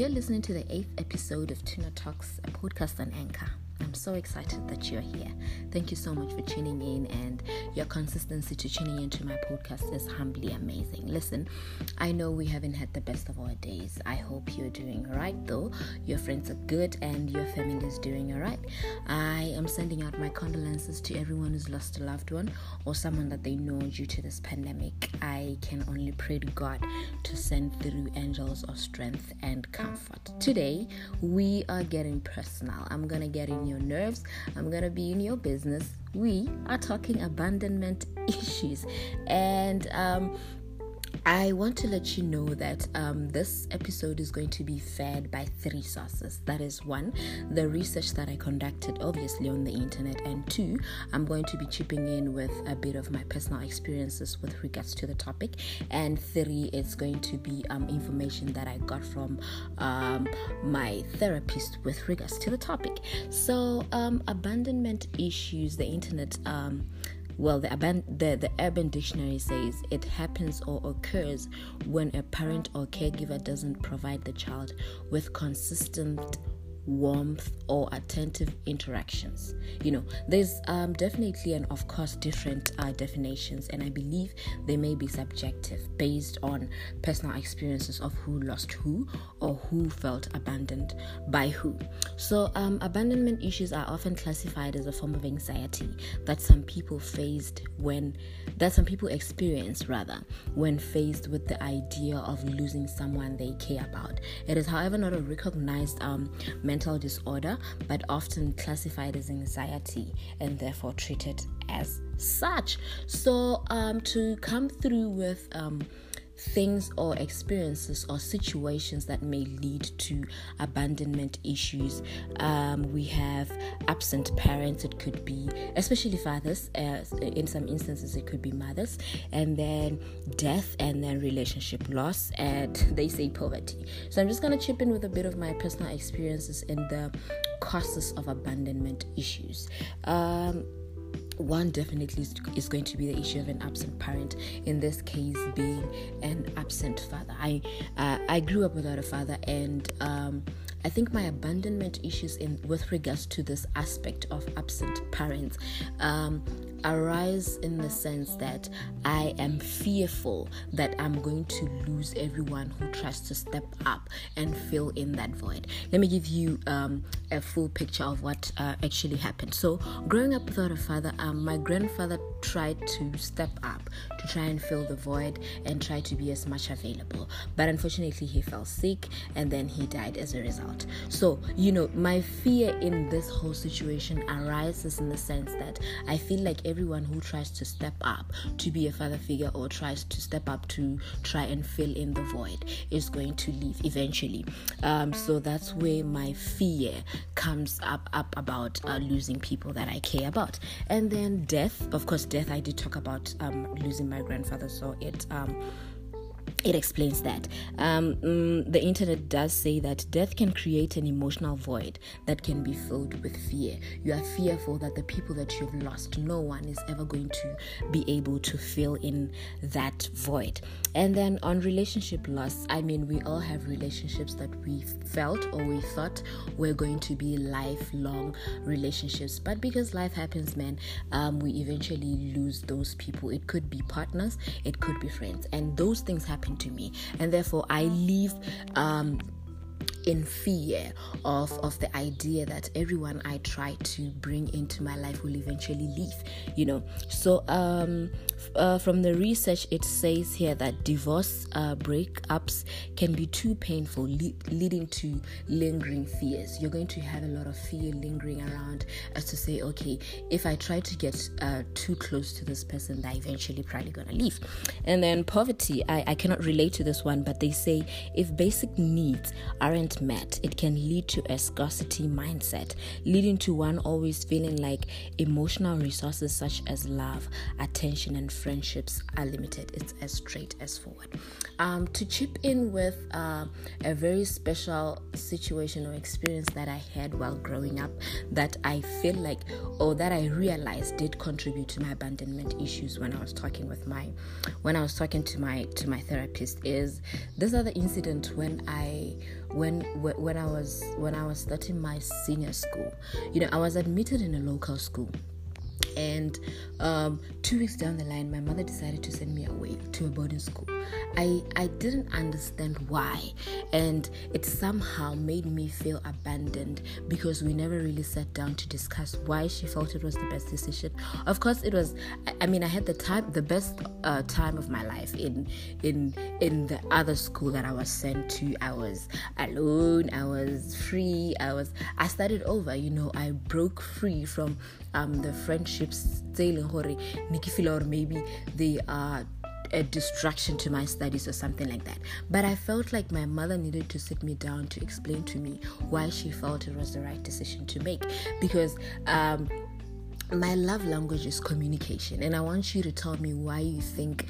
You're listening to the eighth episode of Tuna Talks, a podcast on Anchor. I'm so excited that you're here. Thank you so much for tuning in, and your consistency to tuning into my podcast is humbly amazing. Listen, I know we haven't had the best of our days. I hope you're doing right, though. Your friends are good, and your family is doing all right. I am sending out my condolences to everyone who's lost a loved one or someone that they know due to this pandemic. I can only pray to God to send through angels of strength and comfort. Today, we are getting personal. I'm gonna get in your nerves. I'm going to be in your business. We are talking abandonment issues. And um, I want to let you know that um, this episode is going to be fed by three sources. That is one, the research that I conducted, obviously, on the internet, and two, I'm going to be chipping in with a bit of my personal experiences with regards to the topic, and three, it's going to be um, information that I got from um, my therapist with regards to the topic. So, um, abandonment issues, the internet um, well, the, the, the Urban Dictionary says it happens or occurs when a parent or caregiver doesn't provide the child with consistent warmth, or attentive interactions. You know, there's um, definitely and of course different uh, definitions, and I believe they may be subjective based on personal experiences of who lost who or who felt abandoned by who. So, um, abandonment issues are often classified as a form of anxiety that some people faced when that some people experience rather when faced with the idea of losing someone they care about. It is, however, not a recognized um, mental disorder, but often classified as anxiety and therefore treated as such. So, um, to come through with um, things or experiences or situations that may lead to abandonment issues. Um, we have absent parents, it could be, especially fathers, uh, in some instances, it could be mothers, and then death, and then relationship loss, and they say poverty. So I'm just going to chip in with a bit of my personal experiences in the causes of abandonment issues. Um, one definitely is going to be the issue of an absent parent in this case being an absent father. I uh, i grew up without a father and um, I think my abandonment issues in with regards to this aspect of absent parents um, arise in the sense that I am fearful that I'm going to lose everyone who tries to step up and fill in that void. Let me give you um, a full picture of what uh, actually happened. So, growing up without a father, um, my grandfather tried to step up to try and fill the void and try to be as much available, but unfortunately, he fell sick and then he died as a result. So, you know, my fear in this whole situation arises in the sense that I feel like everyone who tries to step up to be a father figure or tries to step up to try and fill in the void is going to leave eventually. Um, so that's where my fear comes up up about uh, losing people that I care about, and then death. Of course, death. I did talk about um, losing my grandfather, so it. Um, it explains that um, mm, the internet does say that death can create an emotional void that can be filled with fear. You are fearful that the people that you've lost, no one is ever going to be able to fill in that void. And then on relationship loss, I mean, we all have relationships that we felt or we thought were going to be lifelong relationships, but because life happens, man, um, we eventually lose those people. It could be partners, it could be friends, and those things happen to me. And therefore i live um, in fear of of the idea that everyone I try to bring into my life will eventually leave you know. So um uh, from the research it says here that divorce uh, breakups can be too painful le- leading to lingering fears. You're going to have a lot of fear lingering around as to say okay if I try to get uh, too close to this person they're eventually probably gonna leave. And then poverty I, I cannot relate to this one but they say if basic needs aren't met, it can lead to a scarcity mindset, leading to one always feeling like emotional resources such as love, attention, and friendships are limited. It's as straight as forward. Um, to chip in with uh, a very special situation or experience that I had while growing up that I feel like or that I realized did contribute to my abandonment issues when I was talking with my when I was talking to my to my therapist is this other incident when I when when I was when I was starting my senior school. You know, I was admitted in a local school and um, two weeks down the line my mother decided to send me away to a boarding school. I i didn't understand why and it somehow made me feel abandoned because we never really sat down to discuss why she felt it was the best decision. Of course it was i mean i had the time the best uh, time of my life in in in the other school that i was sent to. I was alone i was free i was i started over you know i broke free from um, the friendships or maybe they are a distraction to my studies or something like that. But I felt like my mother needed to sit me down to explain to me why she felt it was the right decision to make. Because um, my love language is communication, and I want you to tell me why you think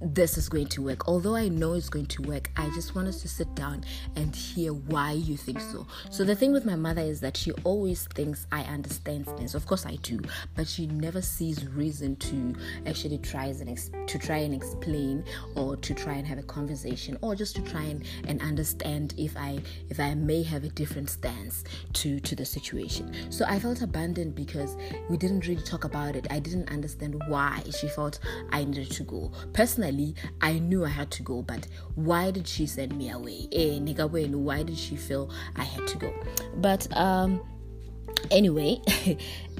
this is going to work. Although I know it's going to work, I just want us to sit down and hear why you think so. So the thing with my mother is that she always thinks I understand things. Of course I do, but she never sees reason to actually try and ex- to try and explain or to try and have a conversation or just to try and, and understand if I if I may have a different stance to to the situation. So I felt abandoned because we didn't really talk about it. I didn't understand why she felt I needed to go. Personally personally, I knew I had to go, but why did she send me away? Eh, why did she feel I had to go? But um, anyway.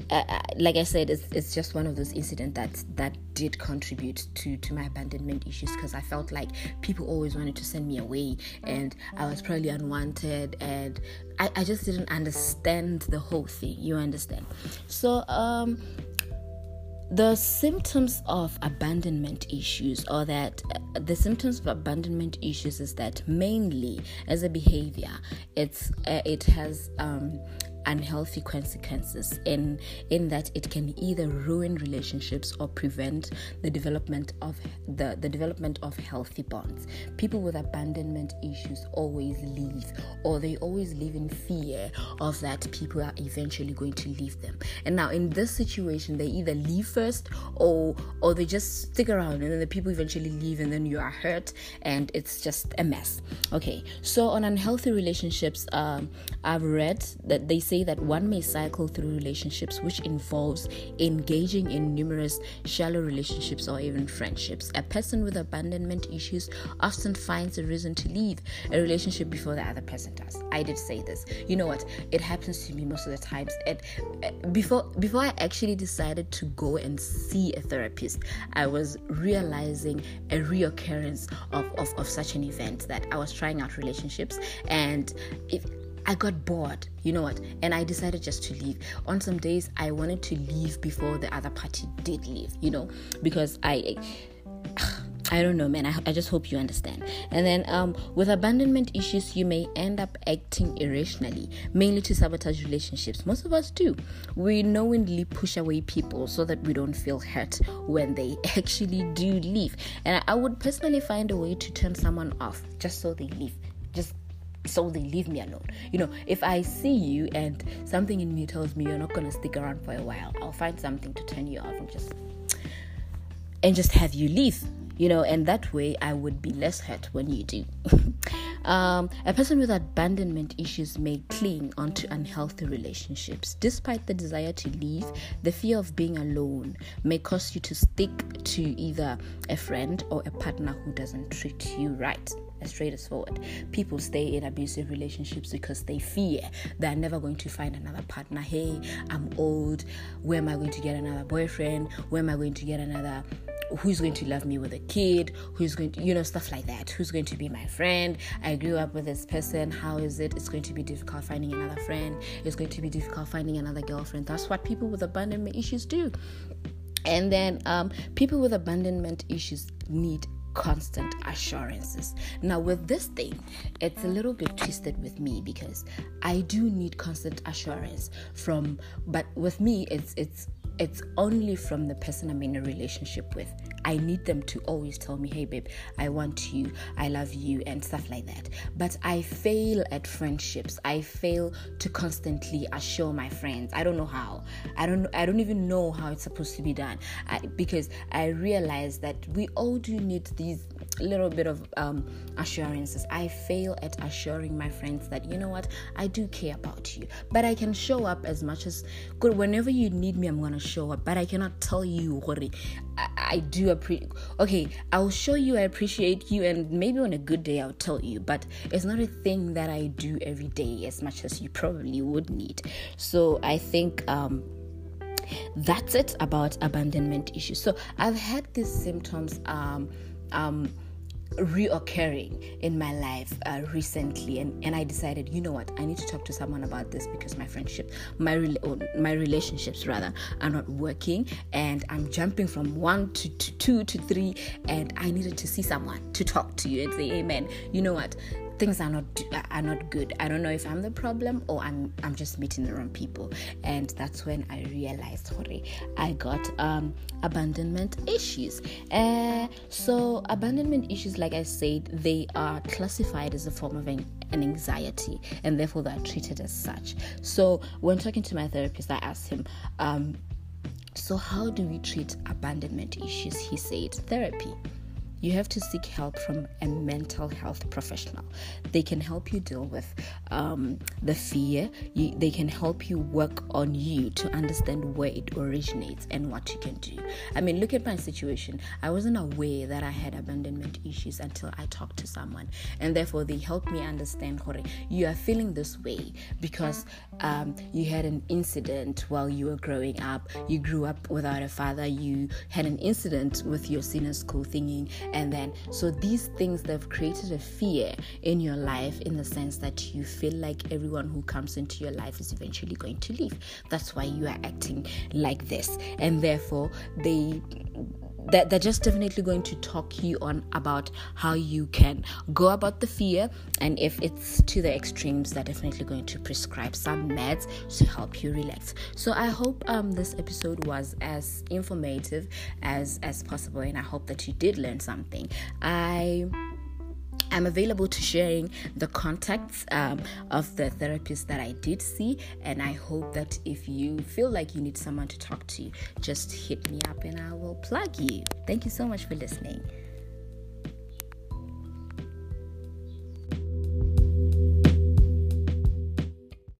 Uh, uh, like I said, it's, it's just one of those incidents that that did contribute to to my abandonment issues because I felt like people always wanted to send me away, and I was probably unwanted, and I, I just didn't understand the whole thing. You understand? So um, the symptoms of abandonment issues or that uh, the symptoms of abandonment issues is that mainly as a behavior it's uh, it has um, unhealthy consequences in in that it can either ruin relationships or prevent the development of the, the development of healthy bonds. People with abandonment issues always leave or they always live in fear of that people are eventually going to leave them. And now in this situation they either leave first or or they just stick around and then the people eventually leave and then you are hurt and it's just a mess. Okay so on unhealthy relationships um, i've read that they say that one may cycle through relationships which involves engaging in numerous shallow relationships or even friendships. A person with abandonment issues often finds a reason to leave a relationship before the other person does. I did say this. You know what? It happens to me most of the times. It, eh, before before I actually decided to go and see a therapist, I was realizing a reoccurrence of, of, of such an event that I was trying out relationships and if I got bored, you know what, and I decided just to leave. On some days, I wanted to leave before the other party did leave, you know, because I. I don't know, man. I, I just hope you understand. And then, um, with abandonment issues, you may end up acting irrationally, mainly to sabotage relationships. Most of us do. We knowingly push away people so that we don't feel hurt when they actually do leave. And I, would personally find a way to turn someone off just so they leave. So they leave me alone. You know, if I see you and something in me tells me you're not gonna stick around for a while, I'll find something to turn you off and just and just have you leave. You know, and that way I would be less hurt when you do. um, a person with abandonment issues may cling onto unhealthy relationships. Despite the desire to leave, the fear of being alone may cause you to stick to either a friend or a partner who doesn't treat you right as straight as forward. People stay in abusive relationships because they fear they're never going to find another partner. Hey, I'm old. Where am I going to get another boyfriend? Where am I going to get another? Who's going to love me with a kid? Who's going to, you know, stuff like that? Who's going to be my friend? I grew up with this person. How is it? It's going to be difficult finding another friend. It's going to be difficult finding another girlfriend. That's what people with abandonment issues do. And then um, people with abandonment issues need constant assurances. Now, with this thing, it's a little bit twisted with me because I do need constant assurance from, but with me, it's it's it's only from the person I'm in a relationship with. I need them to always tell me, hey, babe, I want you, I love you, and stuff like that. But I fail at friendships. I fail to constantly assure my friends. I don't know how. I don't. I don't even know how it's supposed to be done. I, because I realize that we all do need these little bit of um, assurances. I fail at assuring my friends that you know what I do care about you, but I can show up as much as good. Whenever you need me, I'm gonna show up. But I cannot tell you, I, I do appreciate. Okay, I'll show you I appreciate you, and maybe on a good day I'll tell you. But it's not a thing that I do every day as much as you probably would need. So I think. Um, that's it about abandonment issues. So I've had these symptoms um, um, reoccurring in my life uh, recently. And, and i decided you know what? I need to talk to someone about this because my friendship my my relationships rather are not working. And i'm jumping from one to, to two to three. And i needed to see someone to talk to you and say amen you know what things are not are not good. I don't know if I'm the problem or I'm I'm just meeting the wrong people. And that's when I realized, sorry, I got um, abandonment issues. Uh, so abandonment issues, like I said, they are classified as a form of an, an anxiety, and therefore they are treated as such. So when talking to my therapist, I asked him. Um, so, how do we treat abandonment issues? He said, therapy you have to seek help from a mental health professional. They can help you deal with um, the fear, you, they can help you work on you to understand where it originates and what you can do. I mean, look at my situation. I wasn't aware that I had abandonment issues until I talked to someone, and therefore they helped me understand, you are feeling this way because um, you had an incident while you were growing up. You grew up without a father, you had an incident with your senior school thinking and then so these things they've created a fear in your life in the sense that you feel like everyone who comes into your life is eventually going to leave. That's why you are acting like this. And therefore they that they're just definitely going to talk you on about how you can go about the fear and if it's to the extremes they're definitely going to prescribe some meds to help you relax. So i hope um, this episode was as informative as as possible and i hope that you did learn something. I I'm available to sharing the contacts um, of the therapists that I did see, and I hope that if you feel like you need someone to talk to, just hit me up and I will plug you. Thank you so much for listening.